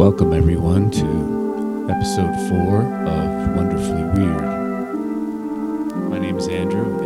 Welcome, everyone, to episode four of Wonderfully Weird. My name is Andrew,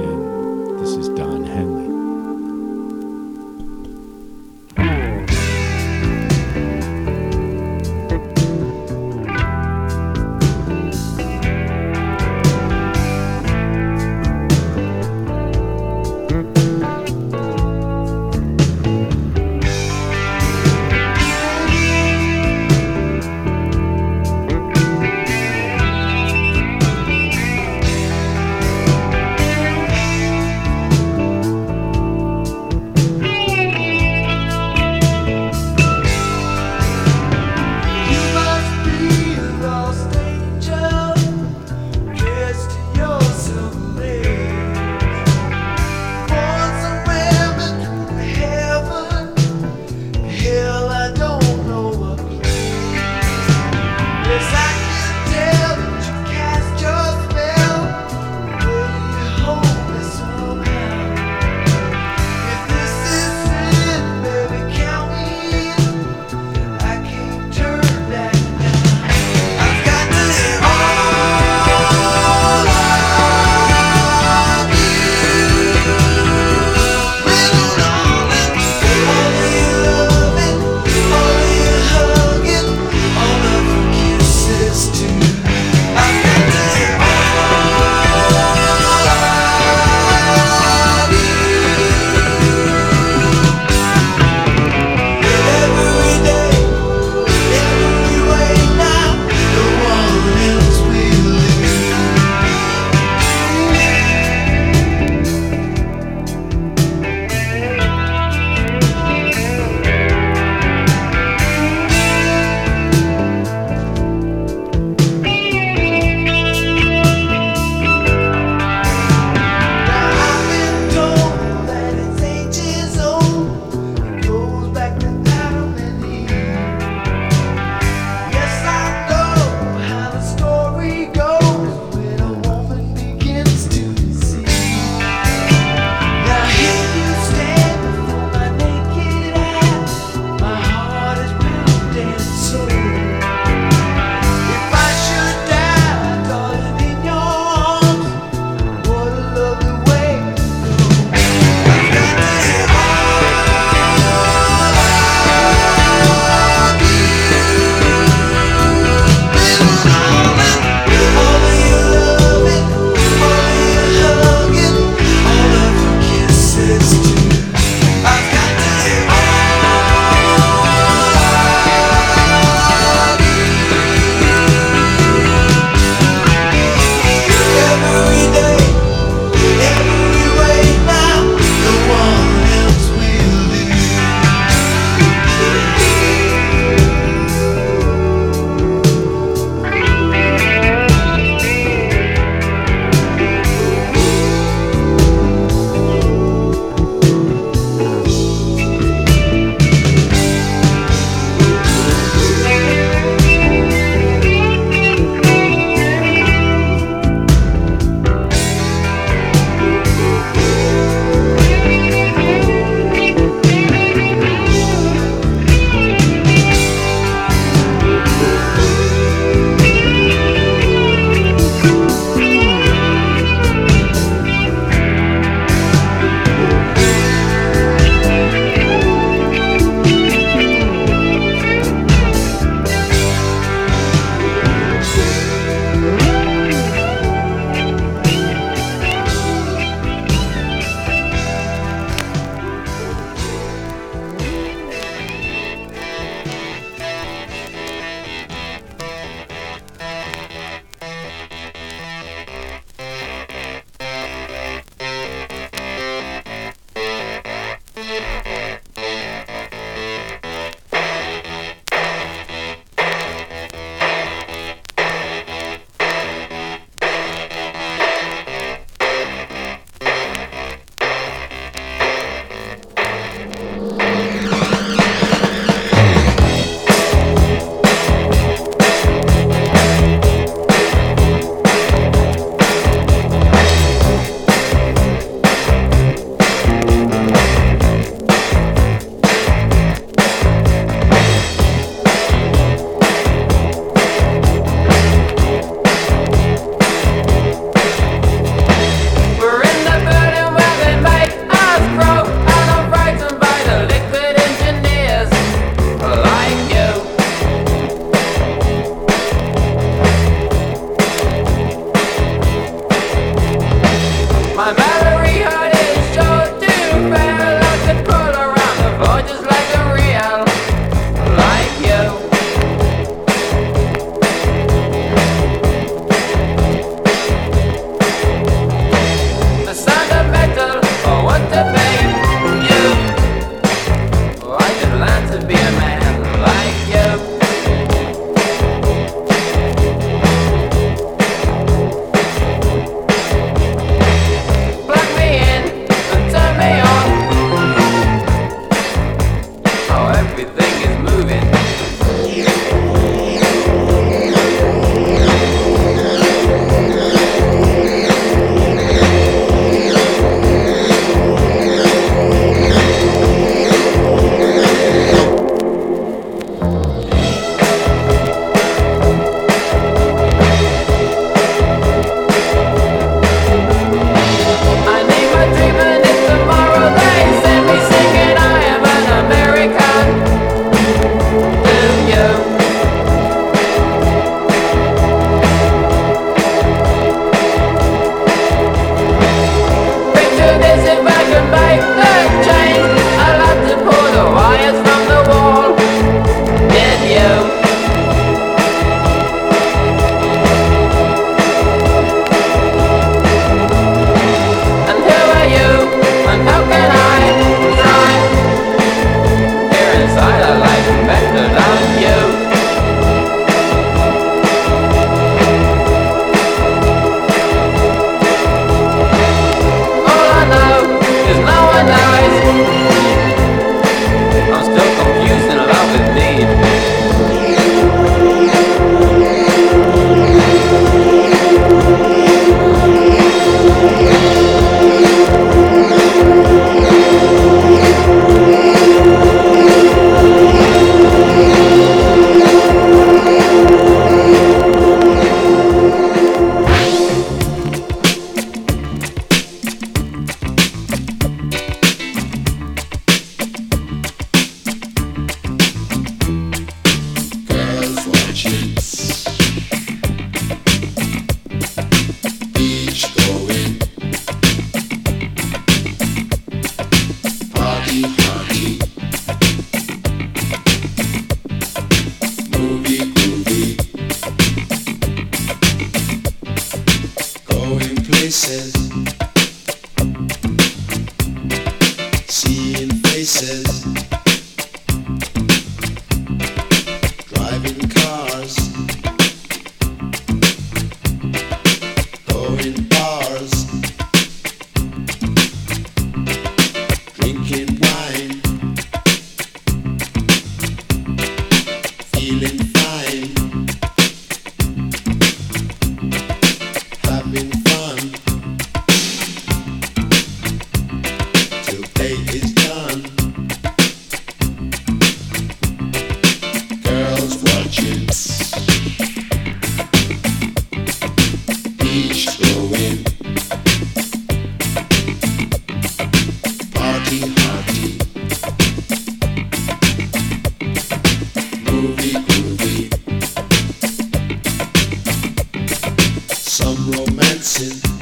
romancing.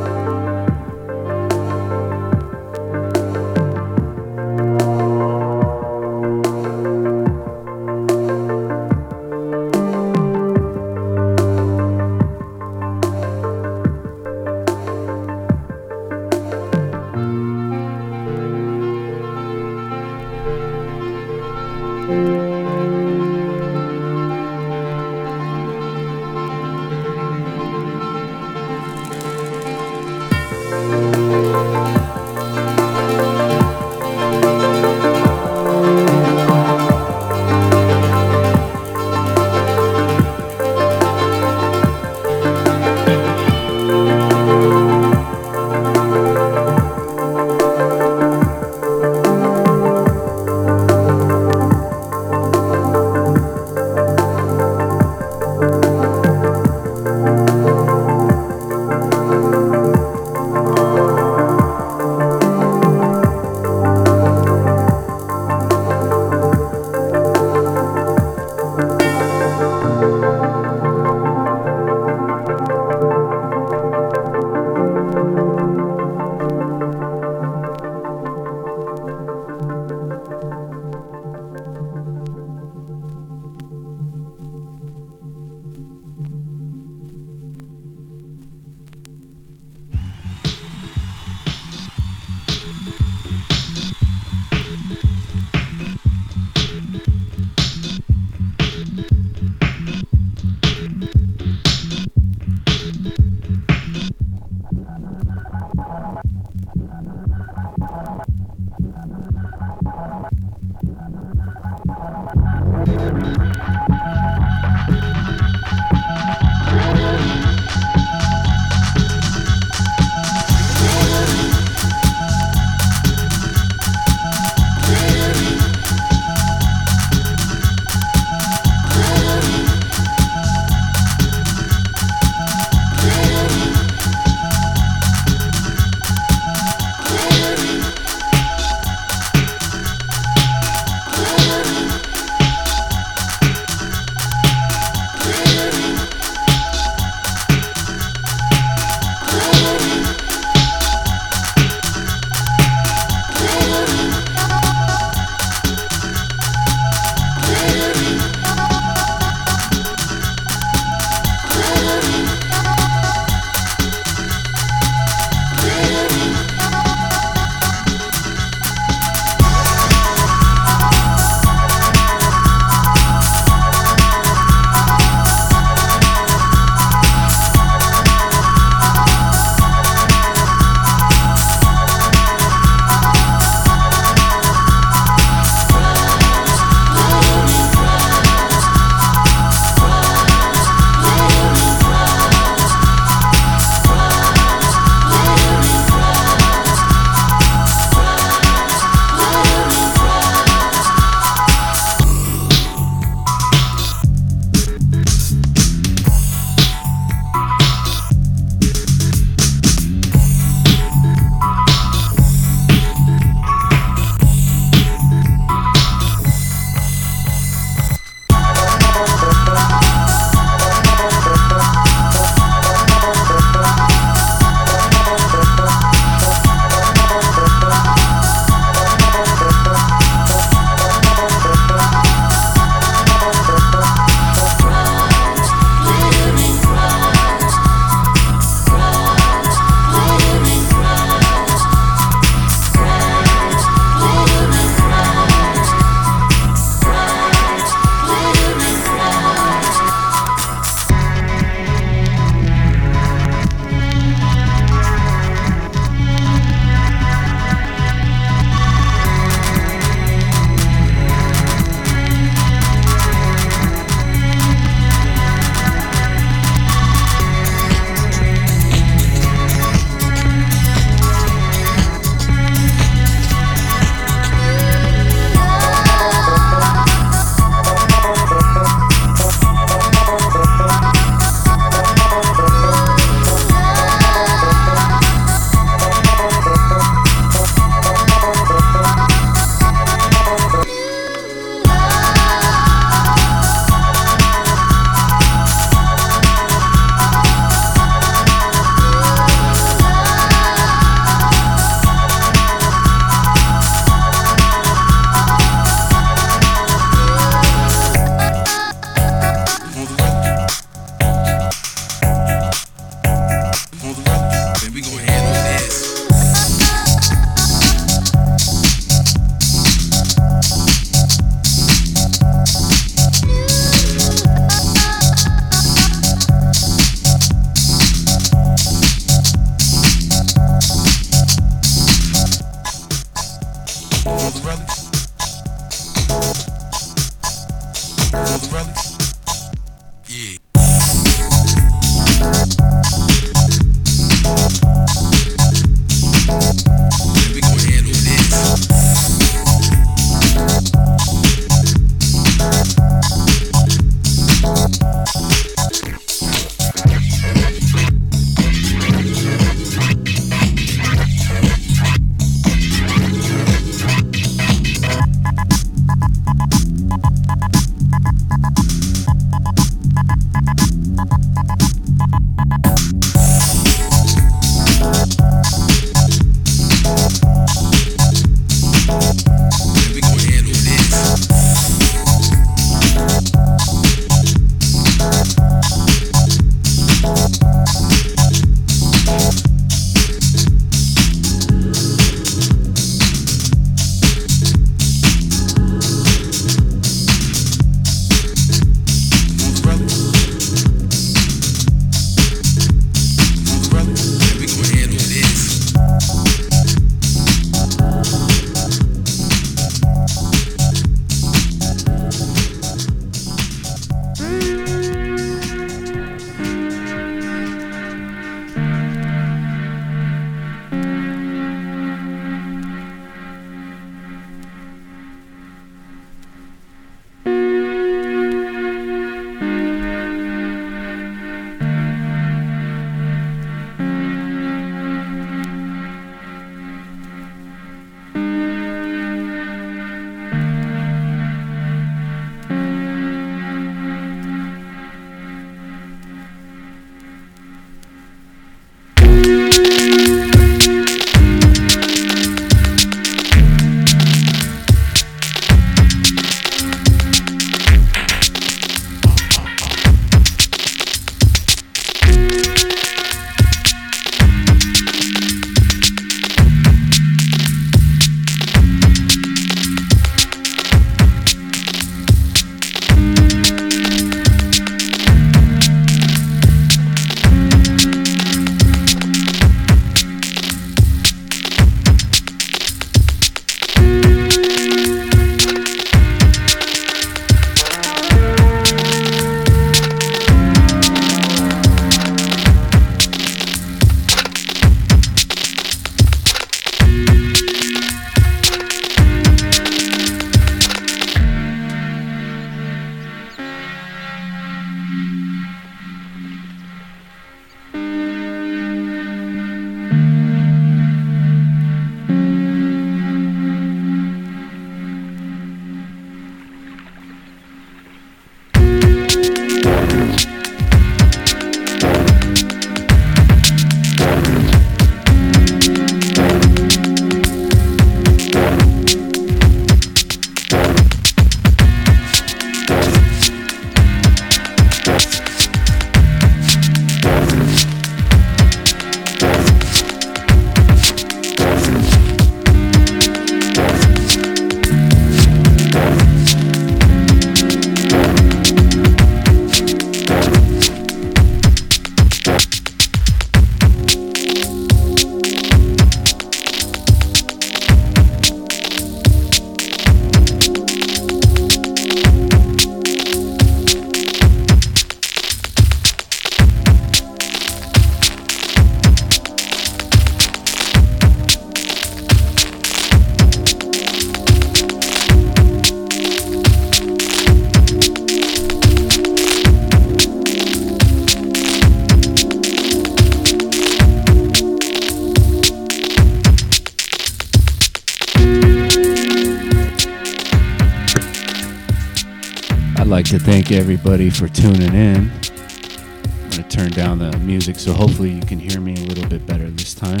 Everybody for tuning in. I'm going to turn down the music so hopefully you can hear me a little bit better this time.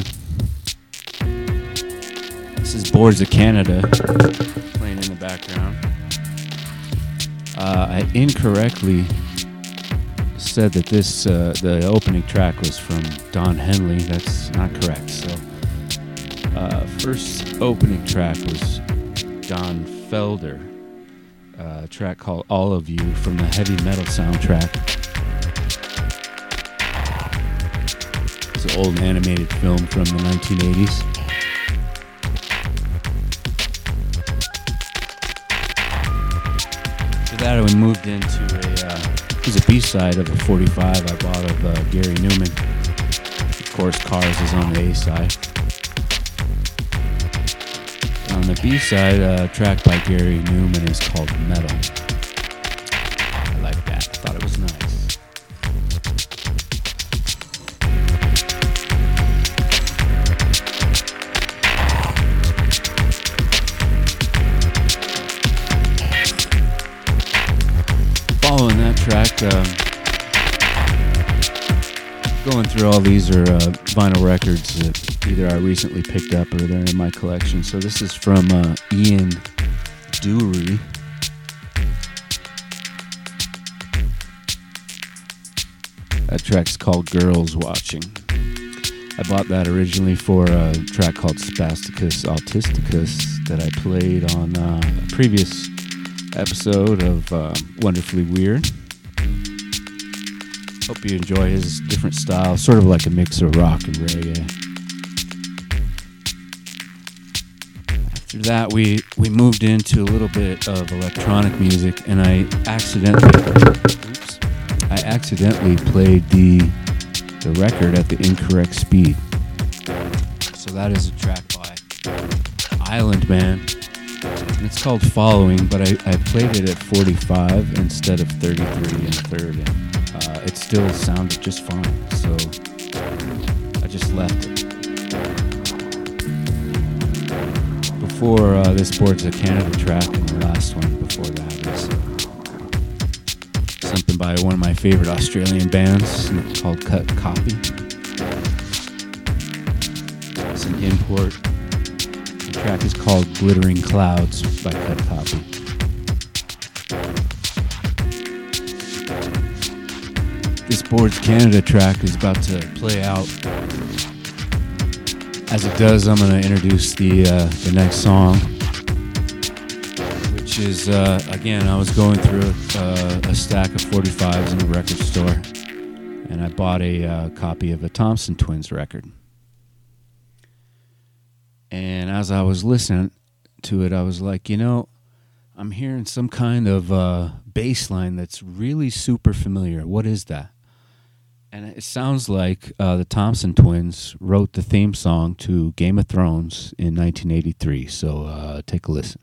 This is Boards of Canada playing in the background. Uh, I incorrectly said that this uh, the opening track was from Don Henley. That's not correct. So, uh, first opening track was Don Felder uh, track called All of You from the heavy metal soundtrack. It's an old animated film from the 1980s. After that, we moved into a, uh, it was a B-side of a 45 I bought of uh, Gary Numan. Of course, Cars is on the A the B side, a uh, track by Gary Numan is called Metal. I like that. I thought it was nice. Following that track, um, going through all these are uh, vinyl records that either I recently picked up or they're in my collection. So this is from uh, Ian Dury. That track's called Girls Watching. I bought that originally for a track called Spasticus Autisticus that I played on uh, a previous episode of uh, Wonderfully Weird. Hope you enjoy his different style, sort of like a mix of rock and reggae. after that, we we moved into a little bit of electronic music, and I accidentally, oops, I accidentally played the the record at the incorrect speed. So that is a track by Islandman. And it's called Following, but I, I played it at 45 instead of 33 and third, and uh, it still sounded just fine. So I just left it. before uh, this Boards a Canada track, and the last one before that is something by one of my favorite Australian bands called Cut Copy. It's an import. The track is called Glittering Clouds by Cut Boards Canada track is about to play out as it does, I'm going to introduce the uh, the next song, which is uh, again I was going through a, a, stack of 45s in a record store, and I bought a uh, copy of a Thompson Twins record. And as I was listening to it, I was like, you know, I'm hearing some kind of uh, bass line that's really super familiar. What is that? And it sounds like uh, the Thompson twins wrote the theme song to Game of Thrones in 1983. So uh, take a listen.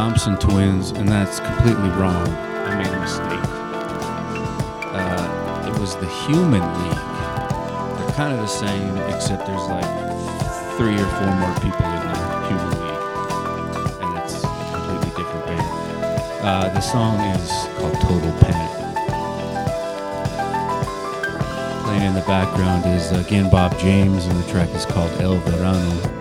Thompson twins, and that's completely wrong. I made a mistake. Uh, it was the Human League. They're kind of the same, except there's like three or four more people in the Human League, and it's a completely different band. Uh, the song is called Total Panic. Playing in the background is again Bob James, and the track is called El Verano.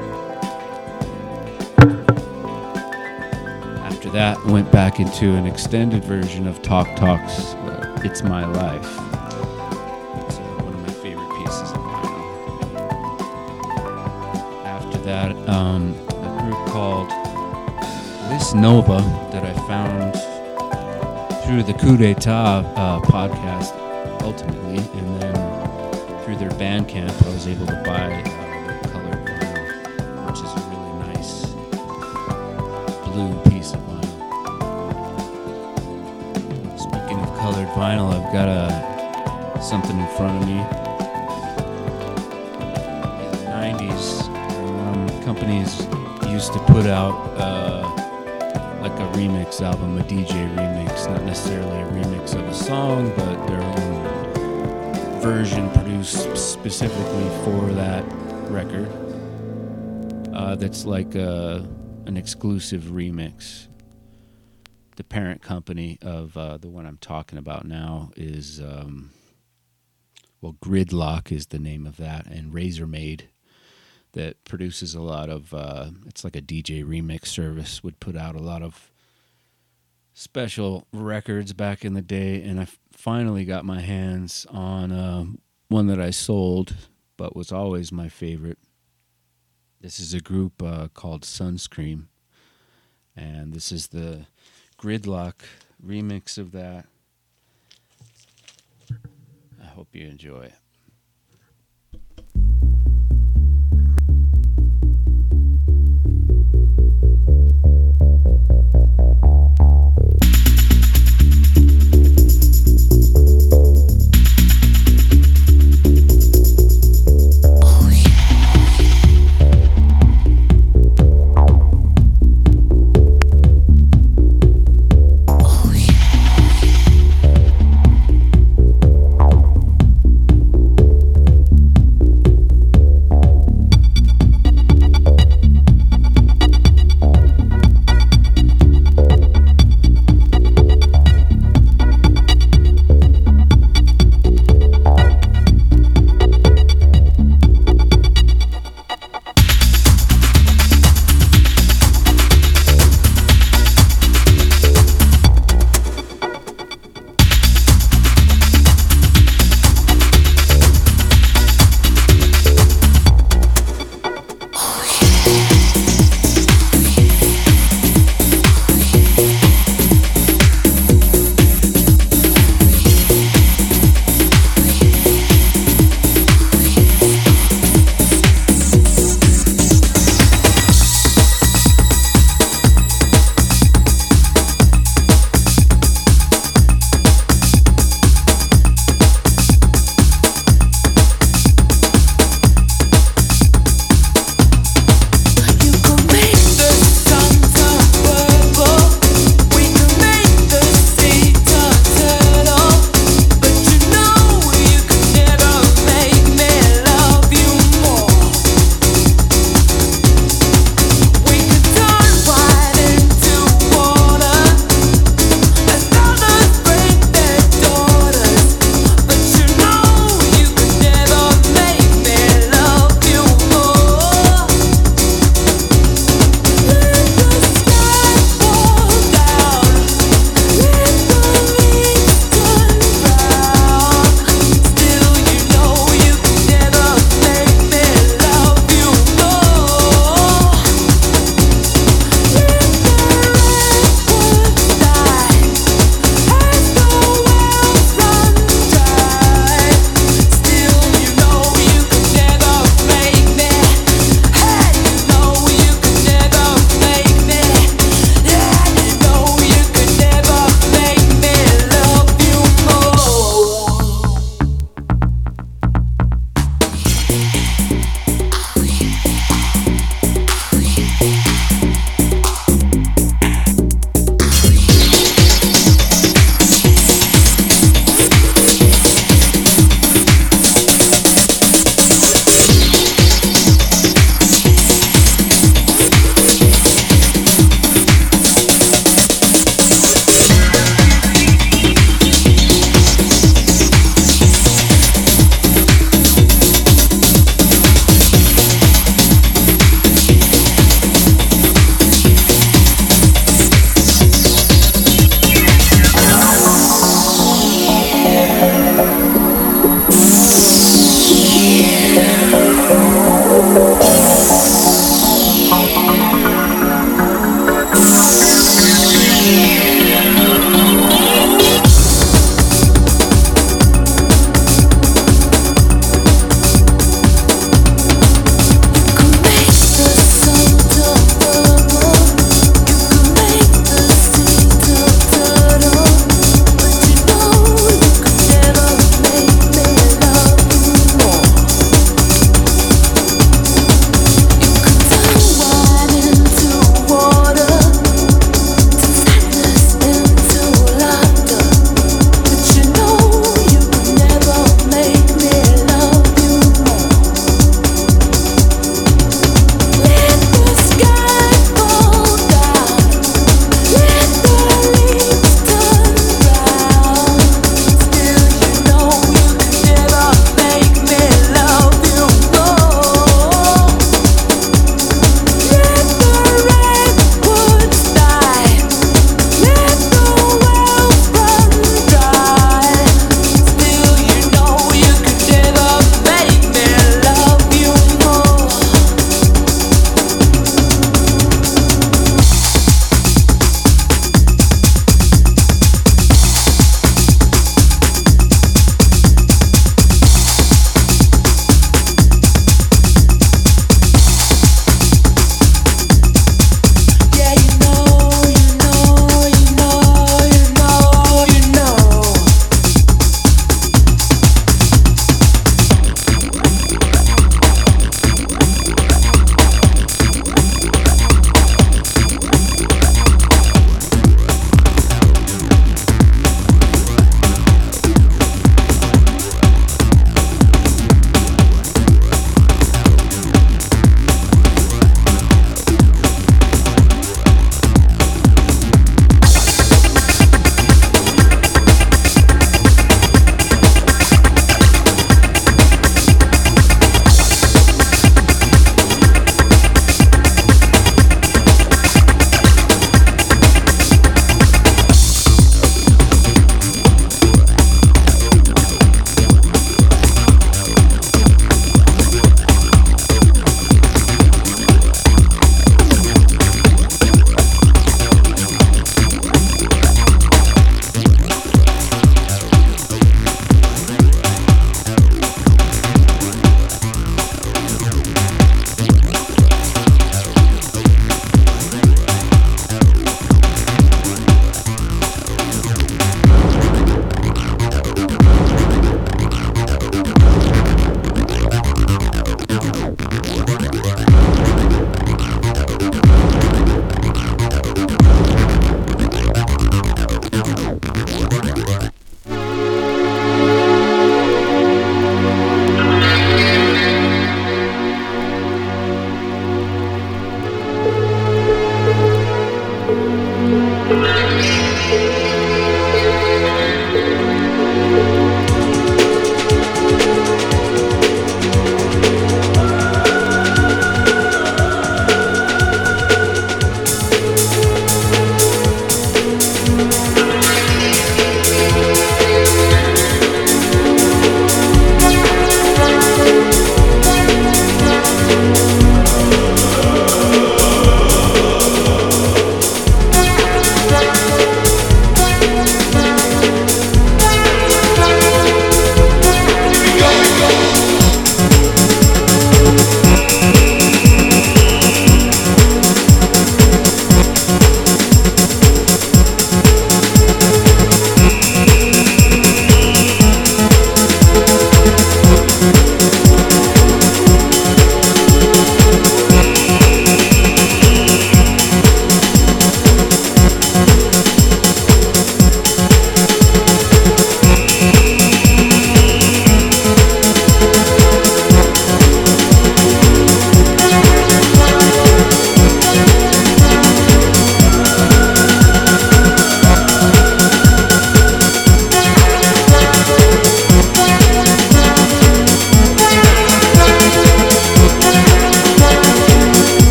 After that, went back into an extended version of Talk Talk's uh, It's My Life. It's uh, one of my favorite pieces of. After that, um, a group called Bliss Nova that I found through the Coup d'etat uh, podcast, ultimately, and then through their Bandcamp, I was able to buy front of me. In the 90s, um, companies used to put out uh, like a remix album, a DJ remix, not necessarily a remix of a song, but their own version produced specifically for that record. Uh, that's like a, an exclusive remix. The parent company of uh, the one I'm talking about now is, um, well, Gridlock is the name of that, and Razormaid that produces a lot of, uh, it's like a DJ remix service, would put out a lot of special records back in the day, and I finally got my hands on uh, one that I sold, but was always my favorite. This is a group uh, called Sunscreem, and this is the Gridlock remix of that. Hope you enjoy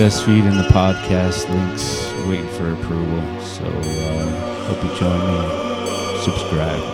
RSS feed and the podcast links waiting for approval. So uh, hope you join me. Subscribe.